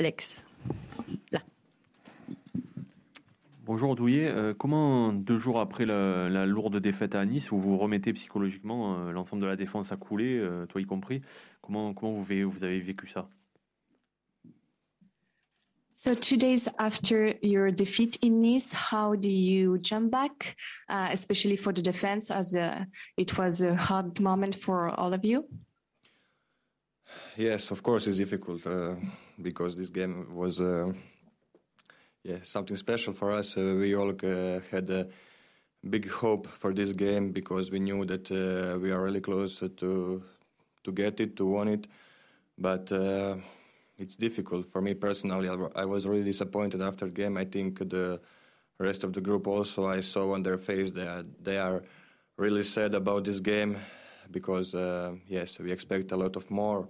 Alex, là. Bonjour Douillet, euh, comment deux jours après la, lourde défaite à Nice, vous vous remettez psychologiquement, euh, l'ensemble de la défense a coulé, euh, toi y compris, comment, comment vous, vous avez vécu ça? So two days after your defeat in Nice, how do you jump back, uh, especially for the defense, as a, it was a hard moment for all of you? Yes, of course, it's difficult uh, because this game was uh, yeah something special for us. Uh, we all uh, had a big hope for this game because we knew that uh, we are really close to to get it, to win it, but it's difficult for me personally. I was really disappointed after the game. I think the rest of the group also I saw on their face that they are really sad about this game because uh, yes, we expect a lot of more.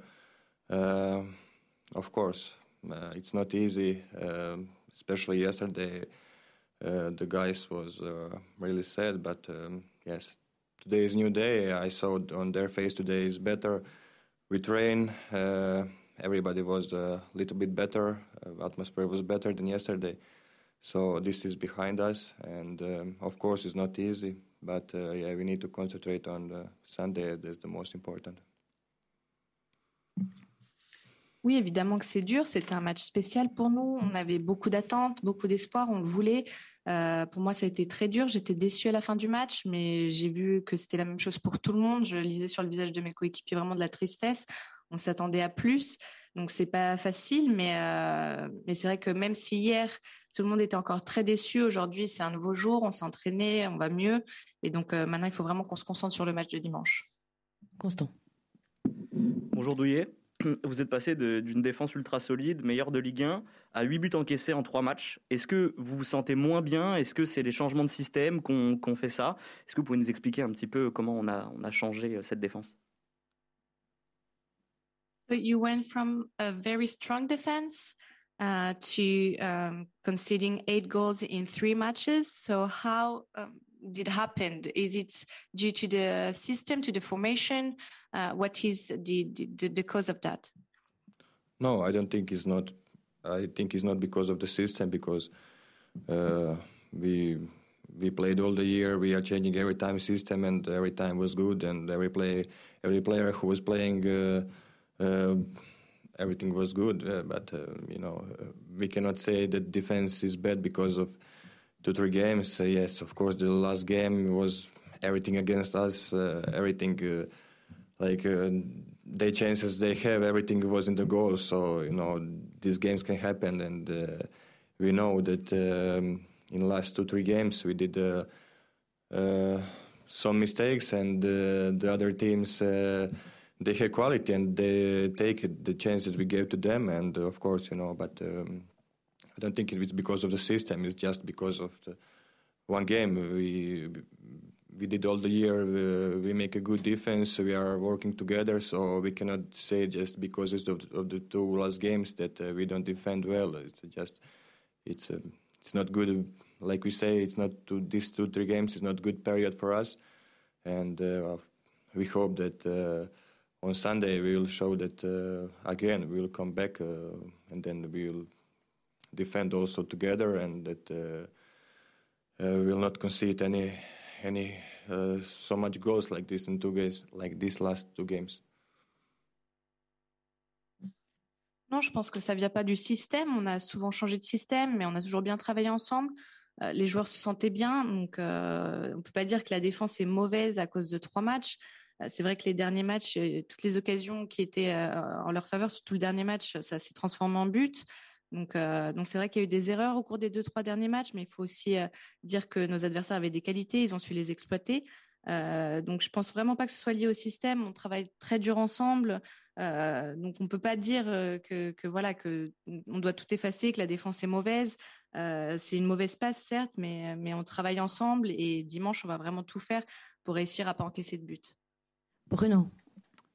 Uh, of course, uh, it's not easy, um, especially yesterday. Uh, the guys was really sad, but um, yes, today is new day. I saw on their face today is better. We train everybody was a little bit better. Atmosphere was better than yesterday. So this is behind us, and um, of course it's not easy. But uh, yeah, we need to concentrate on Sunday. That's the most important. Oui, évidemment que c'est dur. C'était un match spécial pour nous. On avait beaucoup d'attentes, beaucoup d'espoir. On le voulait. Euh, pour moi, ça a été très dur. J'étais déçue à la fin du match, mais j'ai vu que c'était la même chose pour tout le monde. Je lisais sur le visage de mes coéquipiers vraiment de la tristesse on s'attendait à plus. Donc c'est pas facile, mais euh, mais c'est vrai que même si hier tout le monde était encore très déçu, aujourd'hui c'est un nouveau jour, on s'est entraîné, on va mieux, et donc euh, maintenant il faut vraiment qu'on se concentre sur le match de dimanche. Constant. Bonjour Douillet. Vous êtes passé d'une défense ultra solide, meilleure de Ligue 1, à 8 buts encaissés en 3 matchs. Est-ce que vous vous sentez moins bien? Est-ce que c'est les changements de système qu'on fait ça? Est-ce que vous pouvez nous expliquer un petit peu comment on a, changé euh, cette défense? You went from a very strong defense uh, to um, conceding eight goals in three matches. So how um, did happen? Is it due to the system, to the formation? Uh, what is the, the, the cause of that? No, I don't think it's not. I think it's not because of the system because uh, we we played all the year. We are changing every time system, and every time was good. And every play, every player who was playing uh, uh, everything was good, uh, but uh, you know we cannot say that defense is bad because of two three games. yes, of course, the last game was everything against us. everything like the chances they have, everything was in the goal. So you know these games can happen, and uh, we know that um, in last two three games we did uh, uh, some mistakes, and the other teams they have quality and they take the chance that we gave to them. And uh, of course, you know, but um, I don't think it's because of the system. It's just because of the one game. We we did all the year. Uh, we make a good defense. We are working together, so we cannot say just because of, of the two last games that uh, we don't defend well. It's just it's uh, it's not good. Like we say, it's not two, these two three games. It's not good period for us, and uh, we hope that uh, on Sunday we will show that uh, again we will come back uh, and then we will defend also together and that uh, uh will not concede any any uh, so much goals like this in two games like these last two games. Non, je pense que ça vient pas du système. On a souvent changé de système, mais on a toujours bien travaillé ensemble. Euh, les joueurs se sentaient bien, donc euh, on peut pas dire que la défense est mauvaise à cause de trois matchs. Euh, c'est vrai que les derniers matchs, euh, toutes les occasions qui étaient en leur faveur, surtout le dernier match, ça s'est transformé en but. Donc, donc c'est vrai qu'il y a eu des erreurs au cours des deux trois derniers matchs, mais il faut aussi dire que nos adversaires avaient des qualités, ils ont su les exploiter. donc, je pense vraiment pas que ce soit lié au système. On travaille très dur ensemble, donc on peut pas dire que, que, voilà que on doit tout effacer, que la défense est mauvaise. c'est une mauvaise passe certes, mais mais on travaille ensemble et dimanche on va vraiment tout faire pour réussir à pas encaisser de but. Bruno.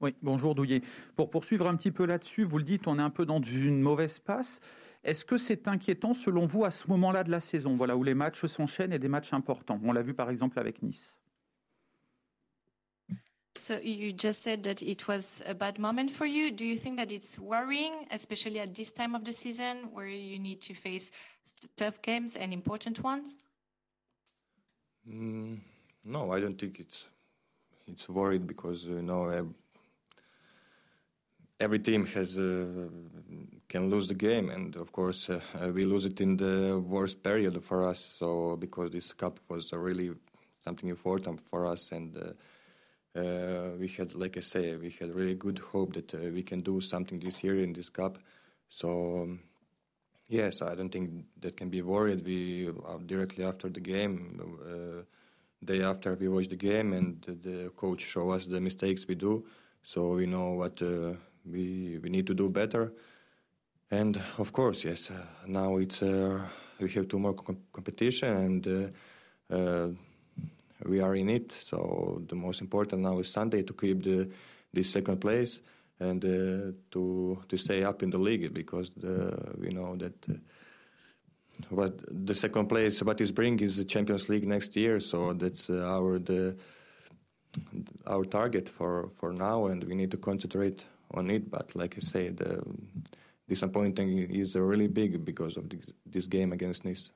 Oui, bonjour Douillet. Pour poursuivre un petit peu là-dessus, vous le dites, on est un peu dans une mauvaise passe. Est-ce que c'est inquiétant selon vous à ce moment-là de la saison, voilà, où les matchs s'enchaînent et des matchs importants? On l'a vu par exemple avec Nice. So you just said that it was a bad moment for you. Do you think that it's worrying, especially at this time of the season where you need to face tough games and important ones? Mm, no, I don't think it's it's worried because you know every team has uh, can lose the game, and of course uh, we lose it in the worst period for us. So because this cup was really something important for us, and uh, uh, we had, like I say, we had really good hope that uh, we can do something this year in this cup. So. Um, yes, I don't think that can be worried. We directly after the game, day after we watch the game, and the coach show us the mistakes we do, so we know what we we need to do better. And of course, yes, uh, now it's uh, we have two more com- competition and uh, uh, we are in it. So the most important now is Sunday to keep the this second place and uh, to to stay up in the league because the, we know that. What the second place, what is bring is the Champions League next year, so that's our the our target for for now, and we need to concentrate on it. But like I say, the disappointing is really big because of this, this game against Nice.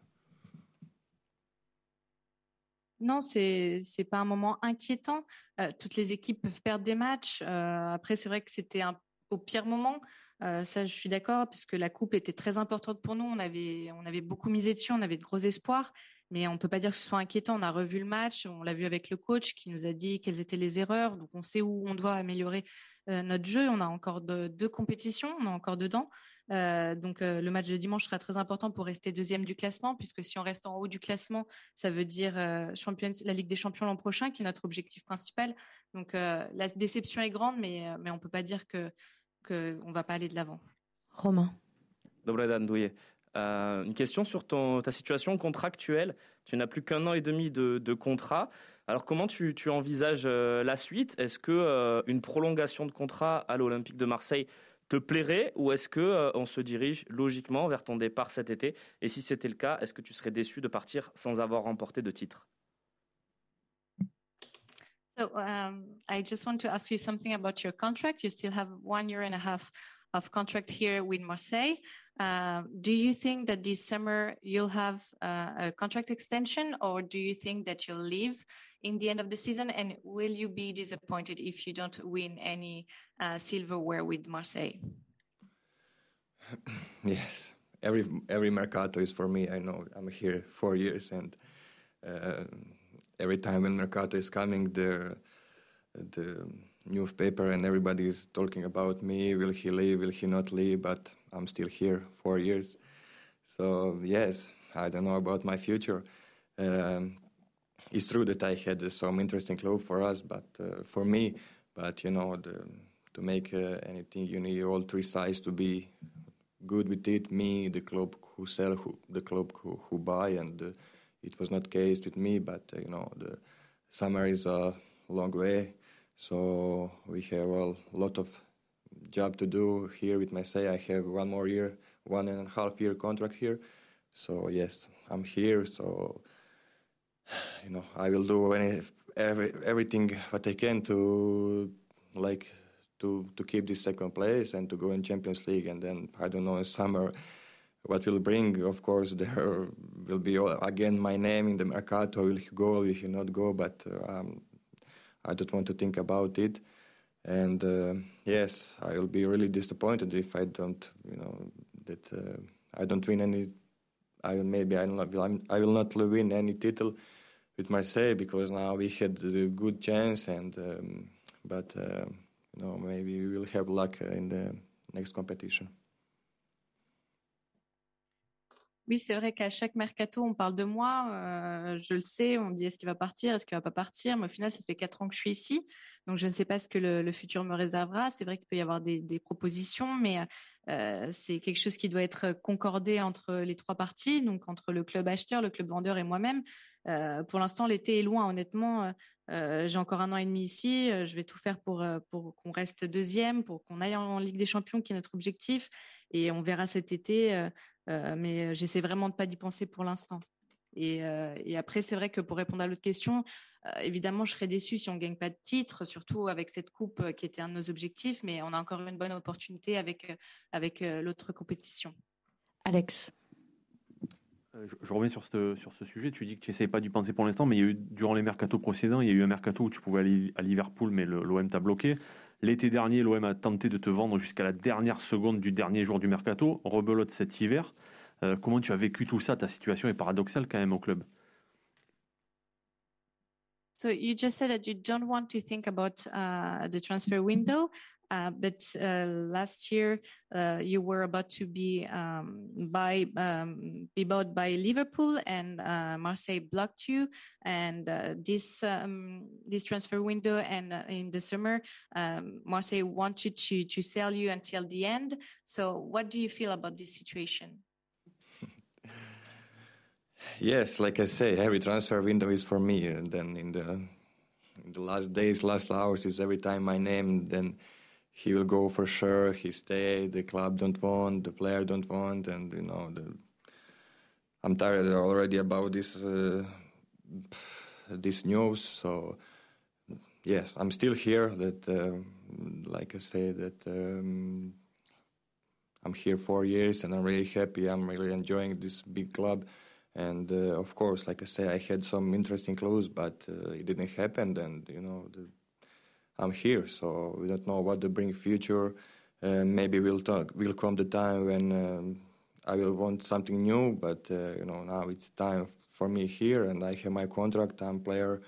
Non, c'est c'est pas un moment inquiétant. Euh, toutes les équipes peuvent perdre des matchs. Euh, après, c'est vrai que c'était au pire moment. Euh, ça, je suis d'accord, puisque la coupe était très importante pour nous. On avait on avait beaucoup misé dessus, on avait de gros espoirs, mais on peut pas dire que ce soit inquiétant. On a revu le match, on l'a vu avec le coach qui nous a dit quelles étaient les erreurs, donc on sait où on doit améliorer notre jeu. On a encore deux compétitions, on est encore dedans. Euh, donc euh, le match de dimanche sera très important pour rester deuxième du classement, puisque si on reste en haut du classement, ça veut dire la Ligue des Champions l'an prochain, qui est notre objectif principal. Donc la déception est grande, mais, mais on ne peut pas dire que qu'on ne va pas aller de l'avant. Romain. une question sur ton, ta situation contractuelle. Tu n'as plus qu'un an et demi de, contrat. Alors comment tu, envisages euh, la suite? Est-ce que euh, une prolongation de contrat à l'Olympique de Marseille te plairait ou est-ce que euh, on se dirige logiquement vers ton départ cet été? Et si c'était le cas, est-ce que tu serais déçu de partir sans avoir remporté de titre? So um, I just want to ask you something about your contract. You still have one year and a half of contract here with Marseille. Uh, do you think that this summer you'll have uh, a contract extension, or do you think that you'll leave in the end of the season? And will you be disappointed if you don't win any uh, silverware with Marseille? yes, every every mercato is for me. I know I'm here four years, and uh, every time when mercato is coming, the the newspaper and everybody is talking about me. Will he leave? Will he not leave? But I'm still here four years. So yes, I don't know about my future. Um, it's true that I had some interesting club for us, but uh, for me, but you know, the, to make uh, anything, you need all three sides to be good with it. Me, the club who sell, who, the club who, who buy, and uh, it was not case with me. But uh, you know, the summer is a long way, so we have a lot of job to do here with Marseille. I have one more year, one and a half year contract here. So yes, I'm here. So you know, I will do any every everything what I can to like to to keep this second place and to go in Champions League. And then I don't know in summer what will bring. Of course, there will be again my name in the mercato. Will go? Will he not go? But um, I don't want to think about it. And uh, yes, I will be really disappointed if I don't, you know, that uh, I don't win any. I maybe I will not. I will not win any title with Marseille because now we had a good chance, and um, but uh, you know maybe we will have luck in the next competition. Oui, c'est vrai qu'à chaque mercato, on parle de moi. Euh, je le sais, on dit est-ce qu'il va partir, est-ce qu'il va pas partir. Mais au final, ça fait quatre ans que je suis ici, donc je ne sais pas ce que le, futur me réservera. C'est vrai qu'il peut y avoir des, propositions, mais euh, c'est quelque chose qui doit être concordé entre les trois parties, donc entre le club acheteur, le club vendeur et moi-même. Euh, pour l'instant, l'été est loin, honnêtement. j'ai encore un an et demi ici. je vais tout faire pour, pour qu'on reste deuxième, pour qu'on aille en Ligue des Champions, qui est notre objectif. Et on verra cet été. Euh, mais j'essaie vraiment de pas d'y penser pour l'instant. Et, et après, c'est vrai que pour répondre à l'autre question, évidemment, je serais déçue si on ne gagne pas de titre, surtout avec cette coupe qui était un de nos objectifs, mais on a encore une bonne opportunité avec, avec l'autre compétition. Alex. Je, je, reviens sur ce, sur ce sujet. Tu dis que tu n'essayes pas d'y penser pour l'instant, mais il y a eu, durant les mercatos précédents, il y a eu un mercato où tu pouvais aller à Liverpool, mais l'OM t'a bloqué. L'été dernier, l'OM a tenté de te vendre jusqu'à la dernière seconde du dernier jour du mercato. Rebelote cet hiver. Euh, comment tu as vécu tout ça? Ta situation est paradoxale quand même au club. So you just said that you don't want to think about uh, the transfer window, but uh, last year uh, you were about to be um, by um, be bought by Liverpool, and uh, Marseille blocked you. And uh, this um, this transfer window and in the summer, um, Marseille wanted to to sell you until the end. So, what do you feel about this situation? yes, like I say, every transfer window is for me. And then in the in the last days, last hours is every time my name. Then he will go for sure. He stay. The club don't want. The player don't want. And you know, the, I'm tired already about this uh, this news. So yes, I'm still here. That uh, like I say that. Um, I'm here four years and I'm really happy. I'm really enjoying this big club. And uh, of course, like I say, I had some interesting clues, but uh, it didn't happen. And you know, the, I'm here, so we don't know what to bring future. Uh, maybe we'll talk. Will come the time when um, I will want something new. But uh, you know, now it's time for me here, and I have my contract. I'm player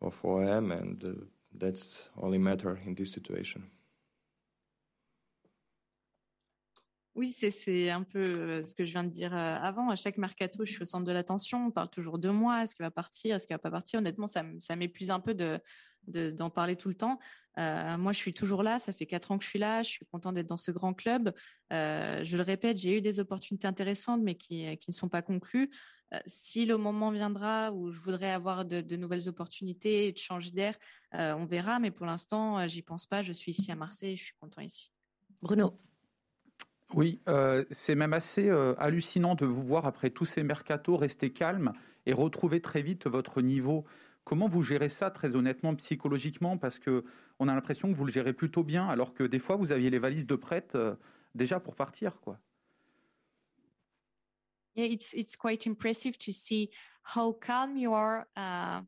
of OM, and uh, that's only matter in this situation. Oui, c'est un peu euh, ce que je viens de dire euh, avant. À chaque mercato, je suis au centre de l'attention. On parle toujours de moi. Est-ce qu'il va partir Est-ce qu'il va pas partir Honnêtement, ça, ça m'épuise un peu de d'en parler tout le temps. Euh, moi, je suis toujours là. Ça fait quatre ans que je suis là. Je suis content d'être dans ce grand club. je le répète, j'ai eu des opportunités intéressantes, mais qui, qui ne sont pas conclues. si le moment viendra où je voudrais avoir de, de nouvelles opportunités et de changer d'air, on verra. Mais pour l'instant, j'y pense pas. Je suis ici à Marseille. Je suis content ici. Bruno. Oui, euh, c'est même assez euh, hallucinant de vous voir après tous ces mercatos rester calme et retrouver très vite votre niveau. Comment vous gérez ça très honnêtement psychologiquement? Parce que on a l'impression que vous le gérez plutôt bien, alors que des fois vous aviez les valises de prête euh, déjà pour partir, quoi. Yeah, it's it's quite impressive to see how calm you are. Uh...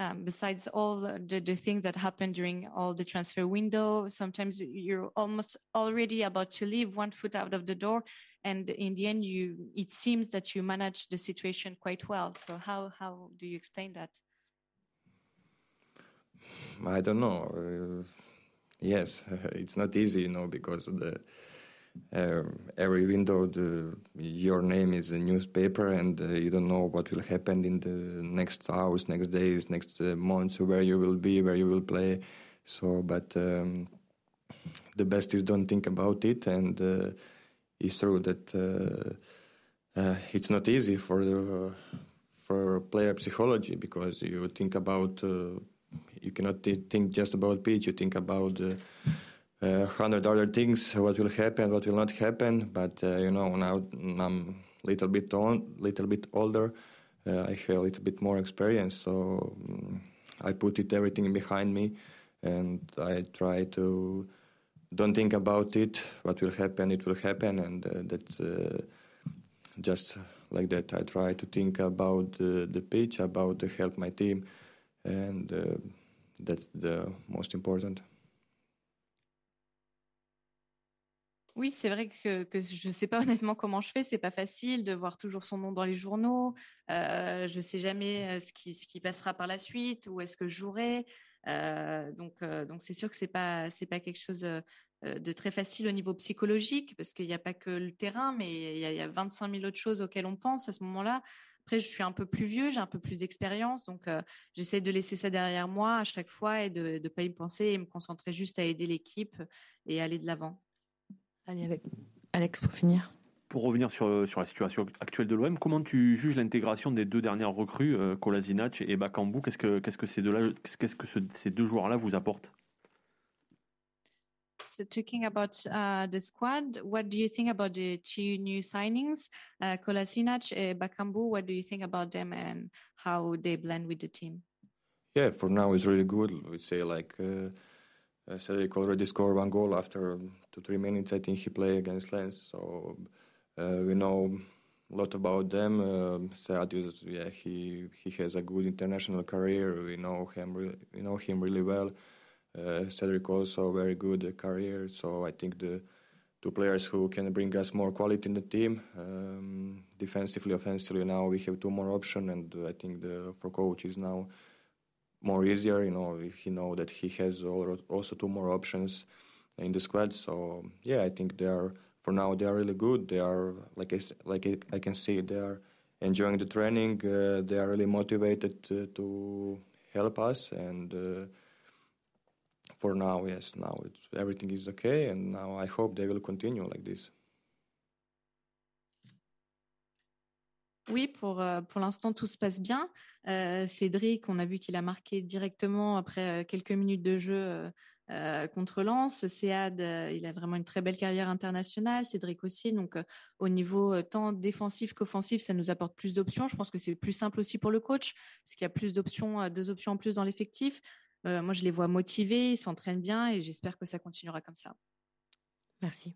um, besides all the, the things that happen during all the transfer window sometimes you're almost already about to leave one foot out of the door and in the end you it seems that you manage the situation quite well so how how do you explain that? I don't know. Uh, yes it's not easy you know because the uh, every window the, your name is a newspaper and uh, you don't know what will happen in the next hours next days next uh, months where you will be where you will play. So but um, the best is don't think about it and uh, it's true that uh, it's not easy for the for player psychology because you think about you cannot think just about pitch you think about uh, hundred other things, what will happen, what will not happen. But uh, you know, now I'm little bit on, little bit older. Uh, I have a little bit more experience, so um, I put it everything behind me, and I try to don't think about it. What will happen, it will happen, and uh, that's uh, just like that. I try to think about the pitch, about to help my team, and uh, that's the most important. Oui, c'est vrai que, je ne sais pas honnêtement comment je fais. C'est pas facile de voir toujours son nom dans les journaux. Euh, je ne sais jamais euh, ce qui, ce qui passera par la suite, où est-ce que je jouerai. Euh, donc, donc c'est sûr que c'est pas c'est pas quelque chose de très facile au niveau psychologique, parce qu'il n'y a pas que le terrain, mais il y, il y, a, 25 000 autres choses auxquelles on pense à ce moment-là. Après, je suis un peu plus vieux, j'ai un peu plus d'expérience, donc j'essaie de laisser ça derrière moi à chaque fois et de ne pas y penser et me concentrer juste à aider l'équipe et aller de l'avant. Allez, avec Alex pour finir. Pour revenir sur, sur la situation actuelle de l'OM, comment tu juges l'intégration des deux dernières recrues, euh, Kolasinac et Bakambu? Qu'est-ce que, qu'est-ce que ces deux-là, qu'est-ce que ces deux joueurs-là vous apportent? Talking about uh, the squad, what do you think about the two new signings, uh, Kolasinac and Bakambu? What do you think about them and how they blend with the team? Yeah, for now it's really good. We say like uh, uh, Cedric already scored one goal after two three minutes. I think he played against Lens, so uh, we know a lot about them. Um, Sead, yeah, he he has a good international career. We know him, really, we know him really well. Uh, Cedric also very good career. So I think the two players who can bring us more quality in the team. Um, defensively, offensively, now we have two more options, and I think the for coach is now more easier. You know, he know that he has also two more options in the squad. So yeah, I think they are for now they are really good. They are like I, like I can see they are enjoying the training. Uh, they are really motivated to, to help us and. Uh, for now, yes, now everything is okay, and now I hope they will continue like this. Oui, pour, euh, pour l'instant, tout se passe bien. Euh, Cédric, on a vu qu'il a marqué directement après euh, quelques minutes de jeu contre Lens. Sead, il a vraiment une très belle carrière internationale. Cédric aussi. Donc, au niveau tant défensif qu'offensif, ça nous apporte plus d'options. Je pense que c'est plus simple aussi pour le coach, parce qu'il y a plus d'options, deux options en plus dans l'effectif. Moi, je les vois motivés, ils s'entraînent bien et j'espère que ça continuera comme ça. Merci.